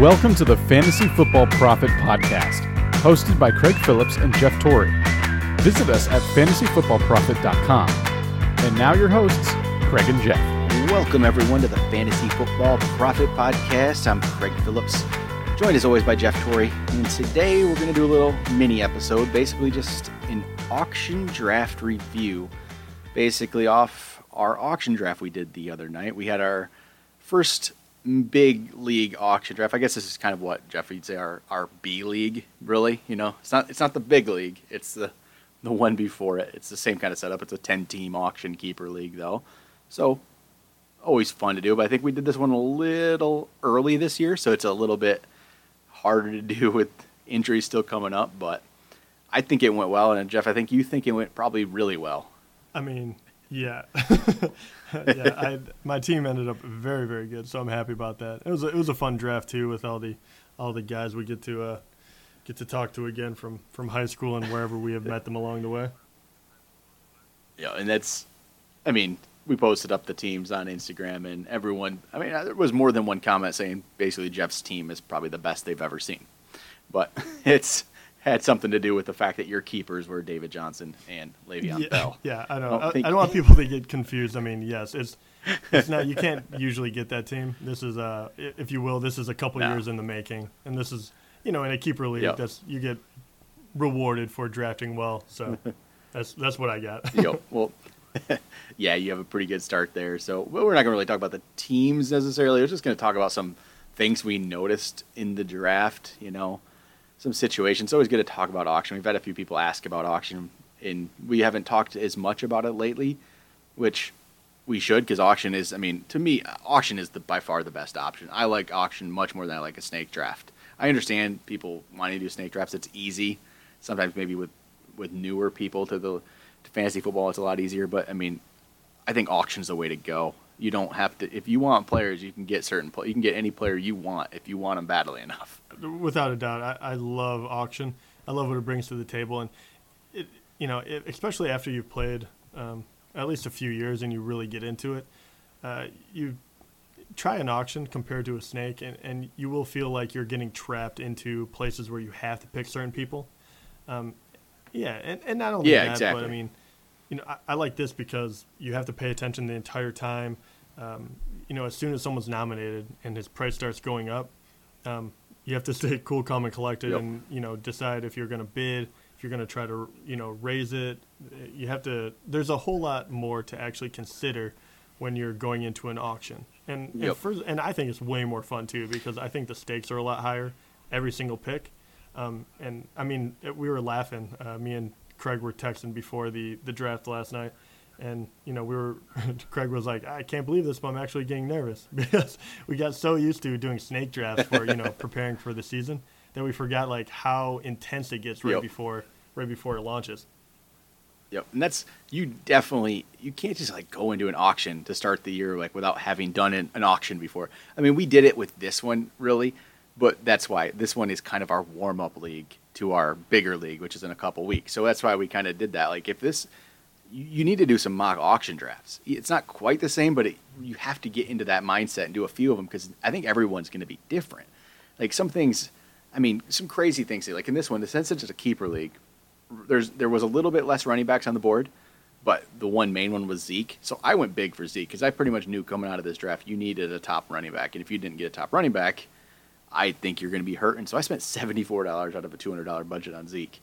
Welcome to the Fantasy Football Profit Podcast, hosted by Craig Phillips and Jeff Torrey. Visit us at fantasyfootballprofit.com. And now your hosts, Craig and Jeff. Welcome, everyone, to the Fantasy Football Profit Podcast. I'm Craig Phillips, joined as always by Jeff Torrey. And today we're going to do a little mini episode, basically just an auction draft review. Basically, off our auction draft we did the other night. We had our first big league auction draft. I guess this is kind of what Jeff would say our, our B league, really. You know, it's not it's not the big league. It's the the one before it. It's the same kind of setup. It's a ten team auction keeper league though. So always fun to do, but I think we did this one a little early this year, so it's a little bit harder to do with injuries still coming up, but I think it went well and Jeff, I think you think it went probably really well. I mean, yeah, yeah. I, my team ended up very, very good, so I'm happy about that. It was a, it was a fun draft too with all the all the guys we get to uh, get to talk to again from from high school and wherever we have met them along the way. Yeah, and that's, I mean, we posted up the teams on Instagram, and everyone, I mean, there was more than one comment saying basically Jeff's team is probably the best they've ever seen, but it's had something to do with the fact that your keepers were David Johnson and Le'Veon yeah, Bell. Yeah, I know. I don't, I, I don't want people to get confused. I mean, yes, it's it's not. You can't usually get that team. This is, uh, if you will, this is a couple no. years in the making, and this is, you know, in a keeper league, yep. that's you get rewarded for drafting well. So that's that's what I got. yep. Well. yeah, you have a pretty good start there. So well, we're not going to really talk about the teams necessarily. We're just going to talk about some things we noticed in the draft. You know, some situations. It's always good to talk about auction. We've had a few people ask about auction, and we haven't talked as much about it lately, which we should because auction is. I mean, to me, auction is the by far the best option. I like auction much more than I like a snake draft. I understand people wanting to do snake drafts. It's easy. Sometimes maybe with with newer people to the to fantasy football, it's a lot easier. But I mean, I think auction's the way to go. You don't have to. If you want players, you can get certain. You can get any player you want if you want them badly enough without a doubt, I, I love auction. I love what it brings to the table, and it, you know, it, especially after you've played um, at least a few years and you really get into it, uh, you try an auction compared to a snake, and, and you will feel like you're getting trapped into places where you have to pick certain people. Um, yeah, and, and not only yeah, that, exactly. but I mean, you know, I, I, like this because you have to pay attention the entire time. Um, you know, as soon as someone's nominated and his price starts going up, um, you have to stay cool, calm, and collected, yep. and you know decide if you're going to bid, if you're going to try to you know raise it. You have to. There's a whole lot more to actually consider when you're going into an auction, and yep. and, first, and I think it's way more fun too because I think the stakes are a lot higher every single pick. Um, and I mean, we were laughing. Uh, me and Craig were texting before the the draft last night and you know we were Craig was like I can't believe this but I'm actually getting nervous because we got so used to doing snake drafts for you know preparing for the season that we forgot like how intense it gets right yep. before right before it launches. Yep, and that's you definitely you can't just like go into an auction to start the year like without having done an, an auction before. I mean, we did it with this one really, but that's why this one is kind of our warm up league to our bigger league, which is in a couple weeks. So that's why we kind of did that. Like if this you need to do some mock auction drafts. It's not quite the same, but it, you have to get into that mindset and do a few of them because I think everyone's going to be different. Like some things, I mean, some crazy things. Like in this one, the since it's a keeper league, there's there was a little bit less running backs on the board, but the one main one was Zeke. So I went big for Zeke because I pretty much knew coming out of this draft you needed a top running back, and if you didn't get a top running back, I think you're going to be hurting. So I spent seventy four dollars out of a two hundred dollar budget on Zeke.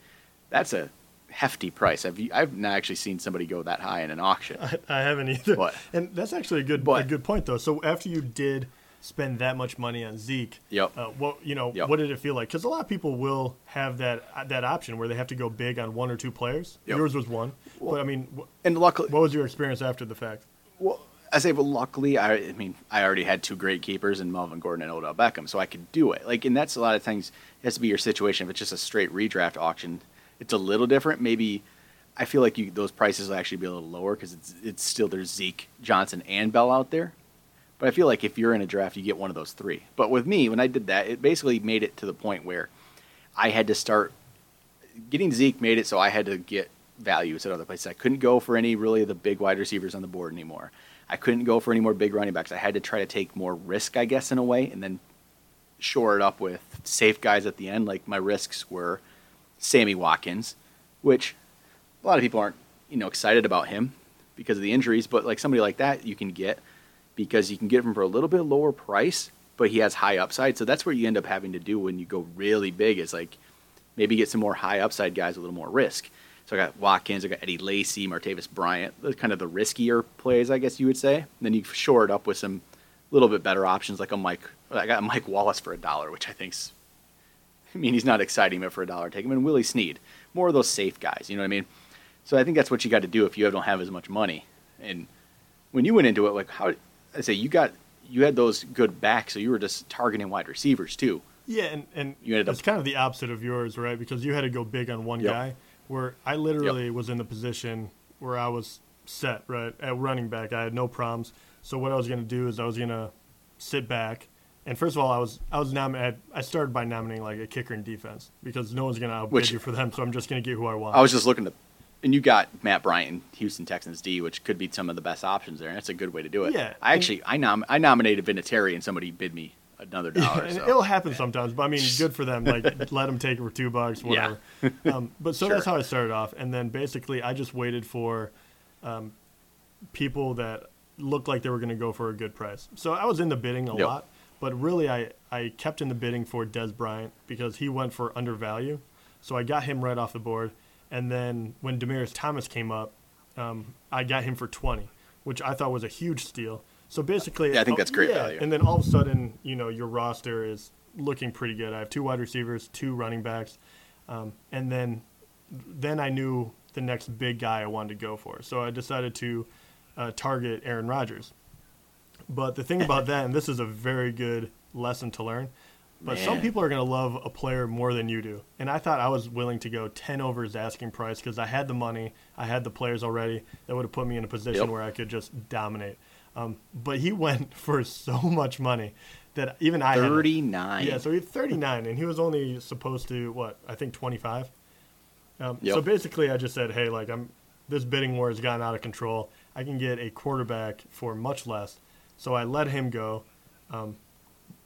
That's a hefty price. You, I've not actually seen somebody go that high in an auction. I, I haven't either. But, and that's actually a good but, a good point though. So after you did spend that much money on Zeke, yep. Uh, what you know, yep. what did it feel like? Because a lot of people will have that that option where they have to go big on one or two players. Yep. Yours was one, well, but I mean, and luckily, what was your experience after the fact? Well, I say, well, luckily, I, I mean, I already had two great keepers in Melvin Gordon and Odell Beckham, so I could do it. Like, and that's a lot of things. It has to be your situation. If it's just a straight redraft auction, it's a little different. Maybe I feel like you, those prices will actually be a little lower because it's it's still there's Zeke, Johnson, and Bell out there. But I feel like if you're in a draft, you get one of those three. But with me, when I did that, it basically made it to the point where I had to start getting Zeke. Made it so I had to get values at other places. I couldn't go for any really the big wide receivers on the board anymore. I couldn't go for any more big running backs. I had to try to take more risk, I guess, in a way, and then shore it up with safe guys at the end. Like my risks were Sammy Watkins, which a lot of people aren't you know excited about him because of the injuries, but like somebody like that you can get because you can get him for a little bit lower price, but he has high upside. So that's where you end up having to do when you go really big is like maybe get some more high upside guys with a little more risk. So I got Watkins, I got Eddie Lacy, Martavis Bryant, kind of the riskier plays, I guess you would say. And then you shore it up with some little bit better options like a Mike. I got Mike Wallace for a dollar, which I think's. I mean, he's not exciting, but for a dollar, take him. And Willie Snead, more of those safe guys. You know what I mean? So I think that's what you got to do if you don't have as much money. And when you went into it, like how I say, you got you had those good backs, so you were just targeting wide receivers too. Yeah, and and You ended it's up- kind of the opposite of yours, right? Because you had to go big on one Yep. guy, where I literally was in the position where I was set, right at running back. I had no problems. So what I was going to do is I was going to sit back, and first of all, I was I was nominated. I started by nominating like a kicker and defense because no one's going to outbid Which- you for them. So I'm just going to get who I want. I was just looking to, and you got Matt Bryant, Houston Texans D, which could be some of the best options there. And that's a good way to do it. Yeah, I actually I nom I nominated Vinatieri, and somebody bid me another dollar. and so. it'll happen sometimes, but I mean, good for them. Like, let them take it for two bucks, Yeah. whatever. um, but so Sure. that's how I started off, and then basically I just waited for um, people that looked like they were going to go for a good price. So I was in the bidding a Yep. lot, but really I I kept in the bidding for Dez Bryant because he went for undervalue. So I got him right off the board, and then when Demaryius Thomas came up, um, I got him for twenty, which I thought was a huge steal. So basically, Yeah, I think that's great yeah, value. And then all of a sudden, you know, your roster is looking pretty good. I have two wide receivers, two running backs, um, and then then I knew the next big guy I wanted to go for. So I decided to uh, target Aaron Rodgers. But the thing about that, and this is a very good lesson to learn, but some people are going to love a player more than you do. And I thought I was willing to go 10 over his asking price because I had the money, I had the players already that would have put me in a position Yep. where I could just dominate. Um, but he went for so much money that even I had to- Thirty nine. yeah, so he's 39, and he was only supposed to what I think 25. Um, Yep. So basically, I just said, hey, like I'm this bidding war has gotten out of control. I can get a quarterback for much less, so I let him go. Um,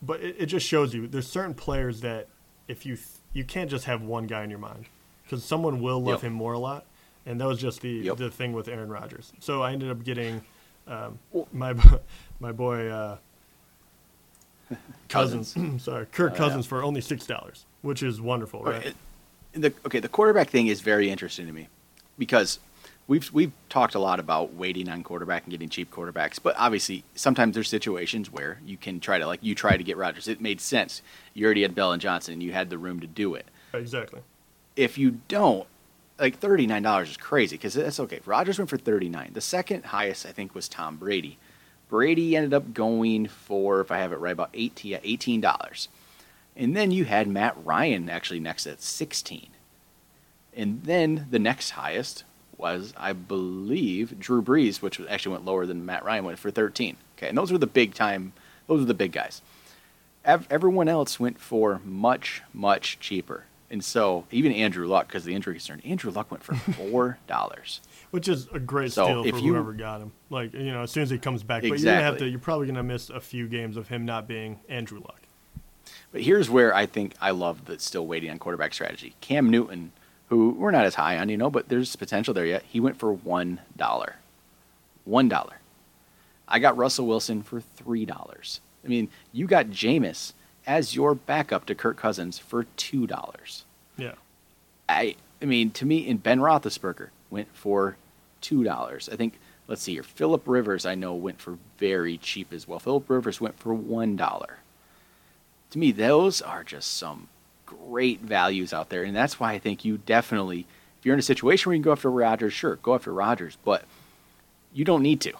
but it, it just shows you there's certain players that if you th- you can't just have one guy in your mind because someone will love Yep. him more a lot, and that was just the Yep. the thing with Aaron Rodgers. So I ended up getting um, my my boy. Uh, Cousins, sorry, Kirk Oh, Cousins for only six dollars, which is wonderful, right? Okay, the okay the quarterback thing is very interesting to me because we've we've talked a lot about waiting on quarterback and getting cheap quarterbacks, but obviously sometimes there's situations where you can try to like you try to get Rodgers. It made sense. You already had Bell and Johnson, and you had the room to do it. Exactly. If you don't, like thirty nine dollars is crazy because that's okay. Rodgers went for thirty nine. The second highest I think was Tom Brady. Brady ended up going for, if I have it right, about eighteen eighteen dollars. And then you had Matt Ryan actually next at 16. And then the next highest was, I believe, Drew Brees, which actually went lower than Matt Ryan went for 13. Okay, and those were the big time, those were the big guys. Ev- Everyone else went for much, much cheaper. And so even Andrew Luck, because the injury concern, Andrew Luck went for four dollars. Which is a great So, steal if for you- whoever got him. Like you know, as soon as he comes back, but you're gonna have Exactly. to. You're probably gonna miss a few games of him not being Andrew Luck. But here's where I think I love the still waiting on quarterback strategy. Cam Newton, who we're not as high on, you know, but there's potential there yet. He went for one dollar. One dollar. I got Russell Wilson for three dollars. I mean, you got Jameis as your backup to Kirk Cousins for two dollars. Yeah. I I mean, to me, and Ben Roethlisberger went for two dollars. I think. Let's see here. Philip Rivers, I know, went for very cheap as well. Philip Rivers went for one dollar. To me, those are just some great values out there, and that's why I think you definitely, if you're in a situation where you can go after Rodgers, sure, go after Rodgers, but you don't need to,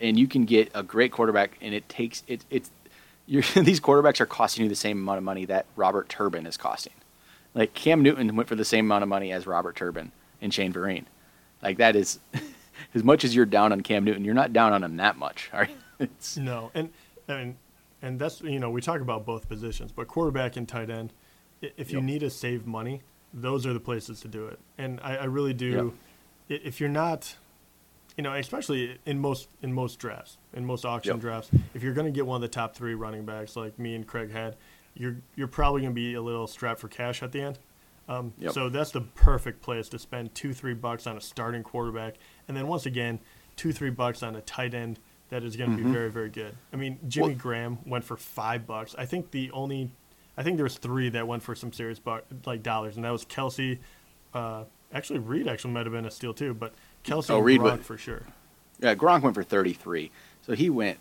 and you can get a great quarterback, and it takes it. It's these quarterbacks are costing you the same amount of money that Robert Turbin is costing. Like Cam Newton went for the same amount of money as Robert Turbin and Shane Vereen. Like that is as much as you're down on Cam Newton, you're not down on him that much. You? It's, No, and and and that's you know we talk about both positions, but quarterback and tight end, if you Yep. need to save money, those are the places to do it. And I, I really do. i If you're not, you know, especially in most in most drafts, in most auction Yep. drafts, if you're going to get one of the top three running backs like me and Craig had, you're you're probably going to be a little strapped for cash at the end. Um, Yep. So that's the perfect place to spend two three bucks on a starting quarterback, and then once again, two three bucks on a tight end that is going to be very very good. I mean, Jimmy Well- Graham went for five bucks. I think the only, I think there was three that went for some serious bu- like dollars, and that was Kelce. Uh, actually, Reed actually might have been a steal too, but Kelce Oh, Reed Gronk went- for sure. Yeah, Gronk went for 33, so he went.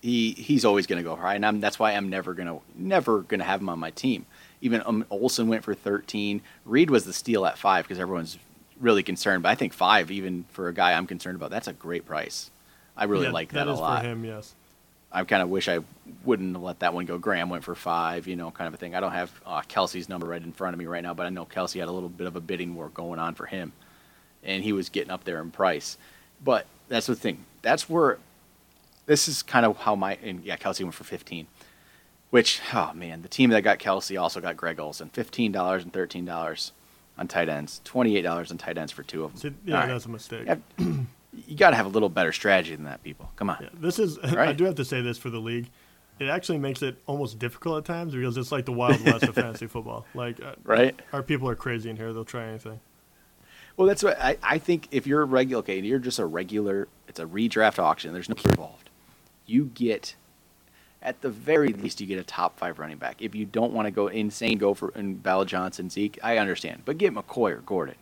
He he's always going to go high, and I'm, that's why I'm never gonna never gonna have him on my team. Even um, Olsen went for 13. Reed was the steal at five because everyone's really concerned. But I think five, even for a guy I'm concerned about, that's a great price. I really Yeah, like that, That a is lot. for him, yes. I kind of wish I wouldn't have let that one go. Graham went for five, you know, kind of a thing. I don't have uh, Kelce's number right in front of me right now, but I know Kelce had a little bit of a bidding war going on for him, and he was getting up there in price. But that's the thing. That's where this is kind of how my and yeah, Kelce went for fifteen. Which oh man, the team that got Kelce also got Greg Olsen, fifteen dollars and thirteen dollars on tight ends, twenty eight dollars on tight ends for two of them. So, yeah, All right. that's a mistake. You- got to have a little better strategy than that, people. Come on. Yeah, this is. I do have to say this for the league. It actually makes it almost difficult at times because it's like the wild west of fantasy football. Like, uh, Right? Our people are crazy in here; they'll try anything. Well, that's what I, I think. If you're a regular, okay, you're just a regular. It's a redraft auction. There's no key involved. You get, at the very least, you get a top five running back. If you don't want to go insane, go for and Bala Johnson, Zeke. I understand, but get McCoy or Gordon.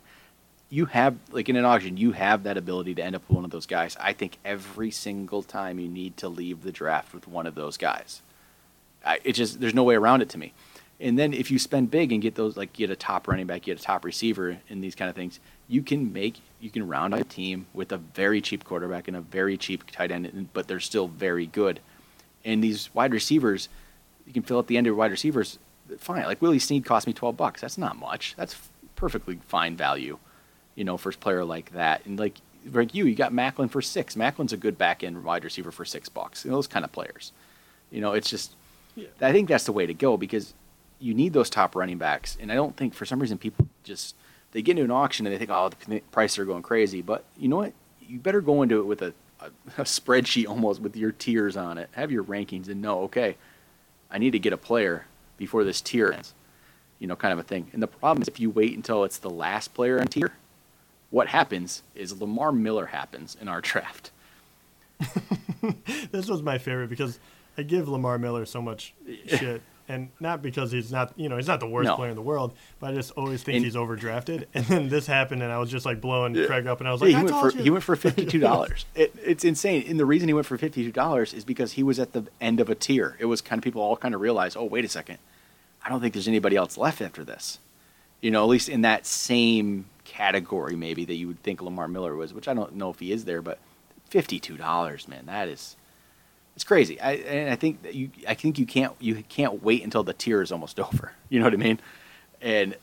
You have like in an auction, you have that ability to end up with one of those guys. I think every single time you need to leave the draft with one of those guys. I, it just there's no way around it to me. And then if you spend big and get those like get a top running back, get a top receiver, and these kind of things, you can make you can round out a team with a very cheap quarterback and a very cheap tight end, but they're still very good. And these wide receivers, you can fill at the end of wide receivers. Fine, like Willie Snead cost me twelve bucks. That's not much. That's perfectly fine value, you know, first player like that. And like like you, you got Maclin for six. Maclin's a good back end wide receiver for six bucks. You know, those kind of players. You know, it's just Yeah. I think that's the way to go because you need those top running backs. And I don't think for some reason people just they get into an auction and they think, oh, the prices are going crazy. But you know what? You better go into it with a, a, a spreadsheet almost with your tiers on it. Have your rankings and know, okay, I need to get a player before this tier ends. You know, kind of a thing. And the problem is if you wait until it's the last player on tier, what happens is Lamar Miller happens in our draft. This was my favorite because I give Lamar Miller so much shit, and not because he's not, you know, he's not the worst No. player in the world, but I just always think And- he's overdrafted. And then this happened, and I was just like blowing Craig up, and I was Yeah, like, he I went for he went for fifty two dollars. it, it's insane. And the reason he went for fifty two dollars is because he was at the end of a tier. It was kind of people all kind of realized, oh wait a second, I don't think there's anybody else left after this. You know, at least in that same category, maybe that you would think Lamar Miller was, which I don't know if he is there, but fifty two dollars, man, that is it's crazy. I and I think you I think you can't you can't wait until the tier is almost over. You know what I mean? And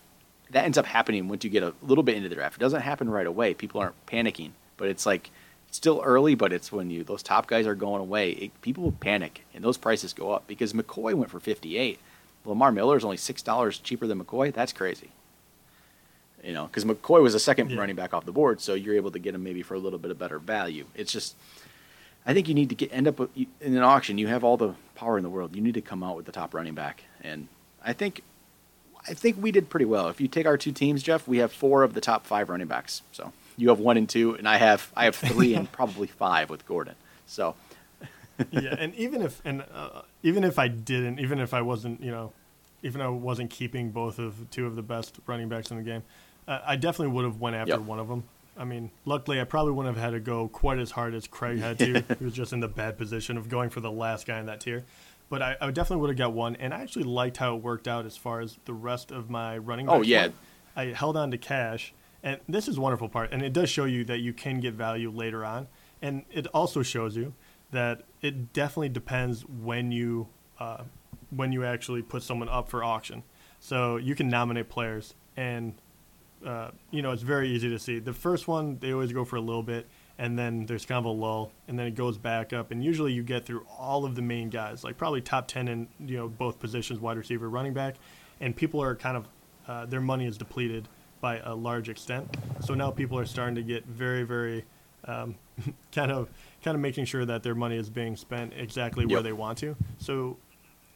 that ends up happening once you get a little bit into the draft. It doesn't happen right away. People aren't panicking, but it's like still early. But it's when you those top guys are going away, it, people panic and those prices go up because McCoy went for fifty eight. Lamar Miller is only six dollars cheaper than McCoy. That's crazy. You know, because McCoy was a second Yeah. running back off the board, so you're able to get him maybe for a little bit of better value. It's just, I think you need to get end up with, in an auction. You have all the power in the world. You need to come out with the top running back, and I think, I think we did pretty well. If you take our two teams, Jeff, we have four of the top five running backs. So you have one and two, and I have I have three and probably five with Gordon. So yeah, and even if and uh, even if I didn't, even if I wasn't, you know, even if I wasn't keeping both of two of the best running backs in the game, uh, I definitely would have went after Yep. one of them. I mean, luckily, I probably wouldn't have had to go quite as hard as Craig had to. he was just in the bad position of going for the last guy in that tier. But I, I definitely would have got one, and I actually liked how it worked out as far as the rest of my running. Oh, yeah. went. I held on to cash, and this is a wonderful part, and it does show you that you can get value later on, and it also shows you that it definitely depends when you uh, when you actually put someone up for auction. So you can nominate players, and uh, you know it's very easy to see. The first one they always go for a little bit, and then there's kind of a lull, and then it goes back up, and usually you get through all of the main guys, like probably top ten in you know both positions, wide receiver, running back, and people are kind of uh, their money is depleted by a large extent. So now people are starting to get very, very um, kind of kind of making sure that their money is being spent exactly where they want to. So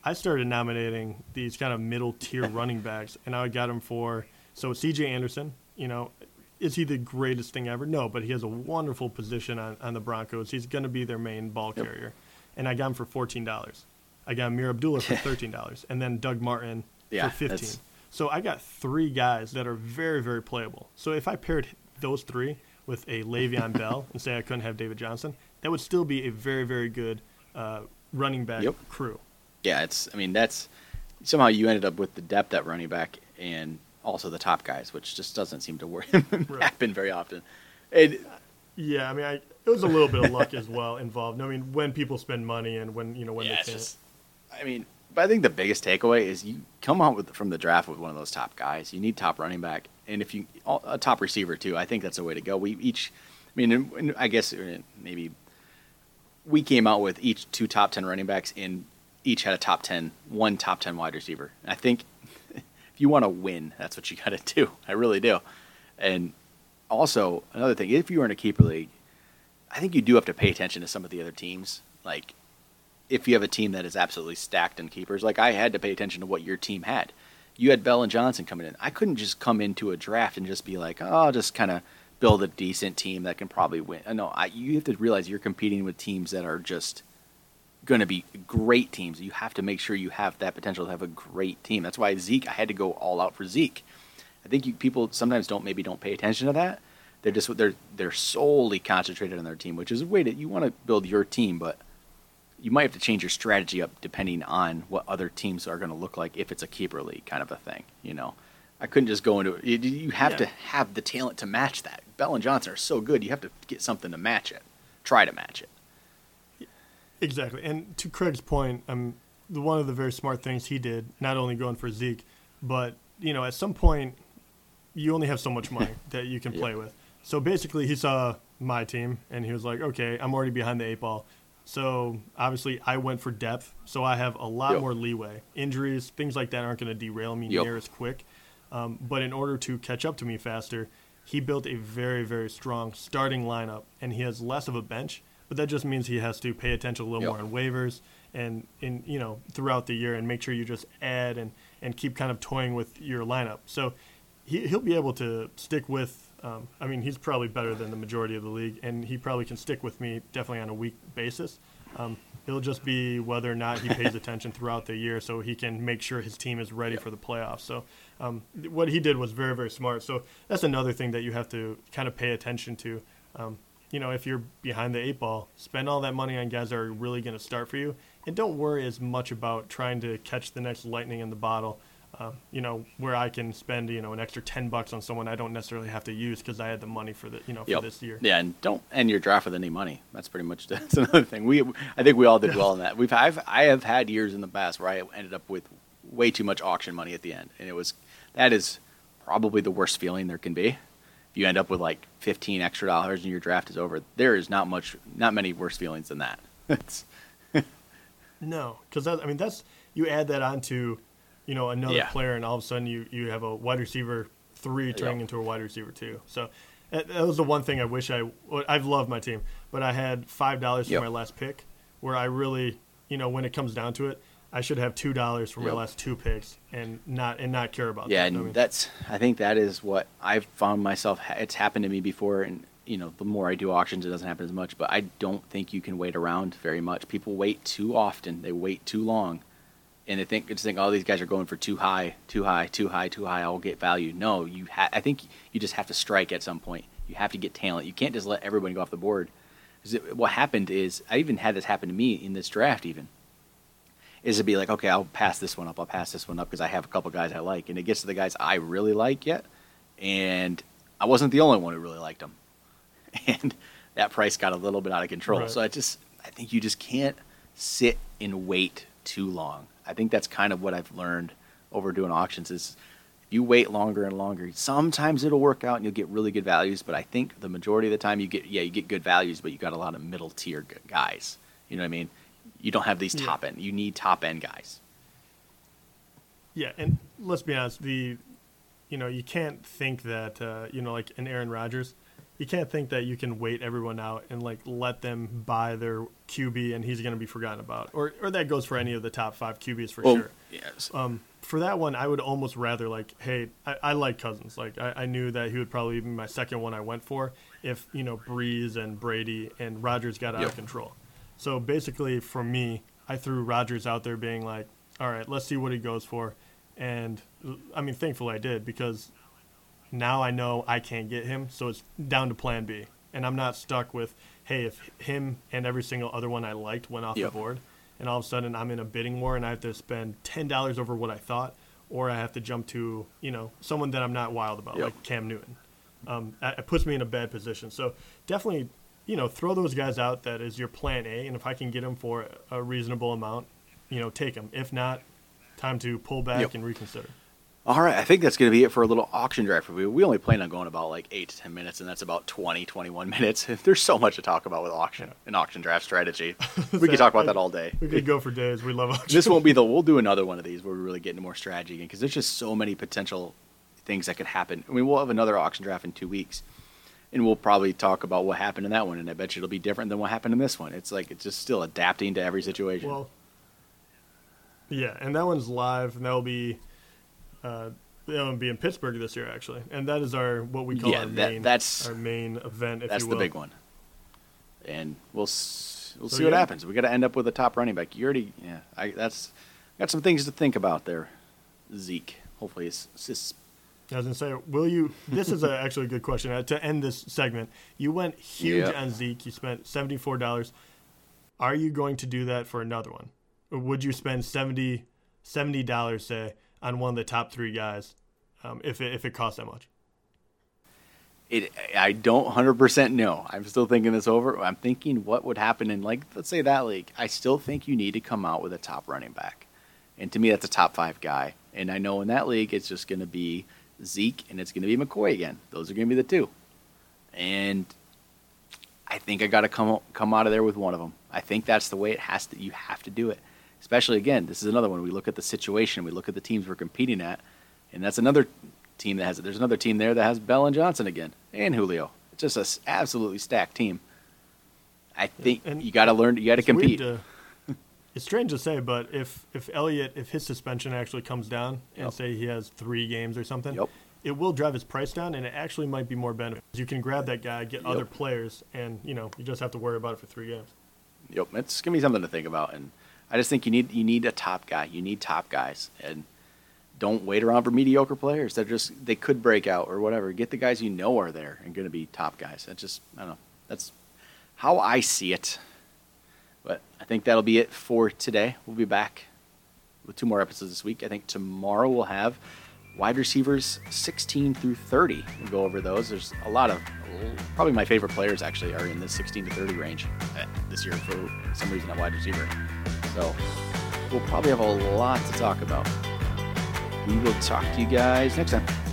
I started nominating these kind of middle tier running backs, and I got them for so C.J. Anderson. You know, is he the greatest thing ever? No, but he has a wonderful position on, on the Broncos. He's going to be their main ball Yep. carrier, and I got him for fourteen dollars. I got Ameer Abdullah for thirteen dollars, and then Doug Martin Yeah, for fifteen. that's- So I got three guys that are very very playable. So if I paired those three with a Le'Veon Bell and say I couldn't have David Johnson, that would still be a very very good uh, running back Yep. crew. Yeah, it's. I mean, that's somehow you ended up with the depth at running back and also the top guys, which just doesn't seem to work happen very often. And Yeah, I mean, I, it was a little bit of luck as well involved. I mean, when people spend money and when you know when yeah, they can't. just. I mean, but I think the biggest takeaway is you come out with from the draft with one of those top guys. You need top running back, and if you a top receiver too. I think that's the way to go. We each. I mean, I guess uh, maybe we came out with each two top 10 running backs and each had a top 10 one top 10 wide receiver and i think if you want to win that's what you got to do. I really do. And also another thing if you are in a keeper league i think you do have to pay attention to some of the other teams. Like if you have a team that is absolutely stacked in keepers like i had to pay attention to what your team had. You had bell and johnson coming in. I couldn't just come into a draft and just be like oh i'll just kind of build a decent team that can probably win. No I, you have to realize you're competing with teams that are just going to be great teams you have to make sure you have that potential to have a great team that's why zeke i had to go all out for zeke i think you, people sometimes don't maybe don't pay attention to that they're just they're they're solely concentrated on their team which is a way that you want to build your team but you might have to change your strategy up depending on what other teams are going to look like if it's a keeper league kind of a thing. You know, I couldn't just go into it. You, have Yeah. to have the talent to match that. Bell and Johnson are so good. You have to get something to match it. Try to match it. Exactly. And to Craig's point, um, the, one of the very smart things he did, not only going for Zeke, but you know, at some point, you only have so much money that you can play with. So basically, he saw my team and he was like, "Okay, I'm already behind the eight ball." So obviously, I went for depth, so I have a lot Yep. more leeway. Injuries, things like that, aren't going to derail me Yep. near as quick. Um, but in order to catch up to me faster, he built a very, very strong starting lineup, and he has less of a bench. But that just means he has to pay attention a little Yep. more on waivers and in you know throughout the year, and make sure you just add and and keep kind of toying with your lineup. So he he'll be able to stick with. Um, I mean, he's probably better than the majority of the league, and he probably can stick with me definitely on a week basis. Um, it'll just be whether or not he pays attention throughout the year, so he can make sure his team is ready Yep. for the playoffs. So um, what he did was very very smart. So that's another thing that you have to kind of pay attention to. Um, you know, if you're behind the eight ball, spend all that money on guys that are really going to start for you, and don't worry as much about trying to catch the next lightning in the bottle. Uh, you know, where I can spend you know an extra ten bucks on someone I don't necessarily have to use because I had the money for the you know for Yep. this year. Yeah, and don't end your draft with any money. That's pretty much that's another thing. We I think we all did well in that. We've I've I have had years in the past where I ended up with way too much auction money at the end, and it was that is probably the worst feeling there can be. You end up with like fifteen extra dollars and your draft is over, there is not much, not many worse feelings than that. No, because I mean that's you add that onto, you know, another Yeah. player, and all of a sudden you you have a wide receiver three turning Yep. into a wide receiver two. So that, that was the one thing I wish I I've loved my team, but I had five dollars for Yep. my last pick, where I really, you know, when it comes down to it, I should have two dollars for my Yep. last two picks and not and not care about yeah, that. and I mean, that's I think that is what I've found myself. It's happened to me before, and you know, the more I do auctions, it doesn't happen as much. But I don't think you can wait around very much. People wait too often. They wait too long, and they think just think, oh, these guys are going for too high, too high, too high, too high. I'll get value. No, you. Ha- I think you just have to strike at some point. You have to get talent. You can't just let everybody go off the board. it- what happened is I even had this happen to me in this draft even is to be like, okay, I'll pass this one up. I'll pass this one up because I have a couple guys I like, and it gets to the guys I really like yet, and I wasn't the only one who really liked them, and that price got a little bit out of control. Right. So I just, I think you just can't sit and wait too long. I think that's kind of what I've learned over doing auctions is you wait longer and longer, sometimes it'll work out and you'll get really good values. But I think the majority of the time you get, yeah, you get good values, but you got a lot of middle tier guys. You know what I mean? You don't have these Yeah. top end. You need top end guys. Yeah, and let's be honest, the you know, you can't think that uh, you know, like an Aaron Rodgers, you can't think that you can wait everyone out and like let them buy their QB and he's going to be forgotten about, or or that goes for any of the top five QBs for Well, sure. yes. Um, for that one, I would almost rather like, hey, I, I like Cousins. Like I, I knew that he would probably be my second one I went for if you know Brees and Brady and Rodgers got out Yep. of control. So basically, for me, I threw Rodgers out there, being like, all right, let's see what he goes for, and I mean, thankfully I did because now I know I can't get him, so it's down to Plan B, and I'm not stuck with, hey, if him and every single other one I liked went off Yep. the board, and all of a sudden I'm in a bidding war and I have to spend ten dollars over what I thought, or I have to jump to you know someone that I'm not wild about, Yep. like Cam Newton. Um, it puts me in a bad position. So definitely, you know, throw those guys out. That is your plan A, and if I can get them for a reasonable amount, you know, take them. If not, time to pull back Yep. and reconsider. All right, I think that's going to be it for a little auction draft review. We only plan on going about like 8 to 10 minutes, and that's about 20, 21 minutes. There's so much to talk about with auction and auction draft strategy. We could talk about that all day. We could go for days. We love auction. This won't be the. We'll do another one of these where we really get into more strategy again because there's just so many potential things that could happen. I mean, we'll have another auction draft in two weeks, and we'll probably talk about what happened in that one, and I bet you it'll be different than what happened in this one. It's like it's just still adapting to every situation. Well, yeah, and that one's live, and that'll be uh, that'll be in Pittsburgh this year, actually, and that is our what we call Yeah, our that- main that's- our main event. That's the big one, and we'll we'll So, see what yeah. happens. We got to end up with a top running back. You already, yeah, I, that's got some things to think about there, Zeke. Hopefully, it's, it's just I was gonna say, will you? This is a, actually a good question uh, to end this segment. You went huge Yep. on Zeke. You spent seventy four dollars. Are you going to do that for another one, or would you spend 70 dollars say on one of the top three guys, um, if it, if it costs that much? it I don't 100% know. I'm still thinking this over. I'm thinking what would happen in like let's say that league. I still think you need to come out with a top running back. And to me that's a top 5 guy. And I know in that league it's just going to be Zeke and it's going to be McCoy again. Those are going to be the two. And I think I got to come come out of there with one of them. I think that's the way it has to you have to do it. Especially again, this is another one we look at the situation, we look at the teams we're competing at, and that's another team that has it. There's another team there that has Bell and Johnson again, and Julio. It's just an absolutely stacked team. I think and you got to learn. You got to compete. to- it's strange to say, but if if Elliott, if his suspension actually comes down and Yep. say he has three games or something, Yep. it will drive his price down, and it actually might be more benefit. You can grab that guy, get other players, and you know you just have to worry about it for three games. Yep, it's gonna be something to think about, and I just think you need you need a top guy. You need top guys, and don't wait around for mediocre players. They're just they could break out or whatever. Get the guys you know are there and going to be top guys. That's just I don't know. That's how I see it. But I think that'll be it for today. We'll be back with two more episodes this week. I think tomorrow we'll have wide receivers 16 through 30. We'll go over those. There's a lot of probably my favorite players actually are in the 16 to 30 range uh, this year for some reason at wide receiver. So we'll probably have a lot to talk about. We will talk to you guys next time.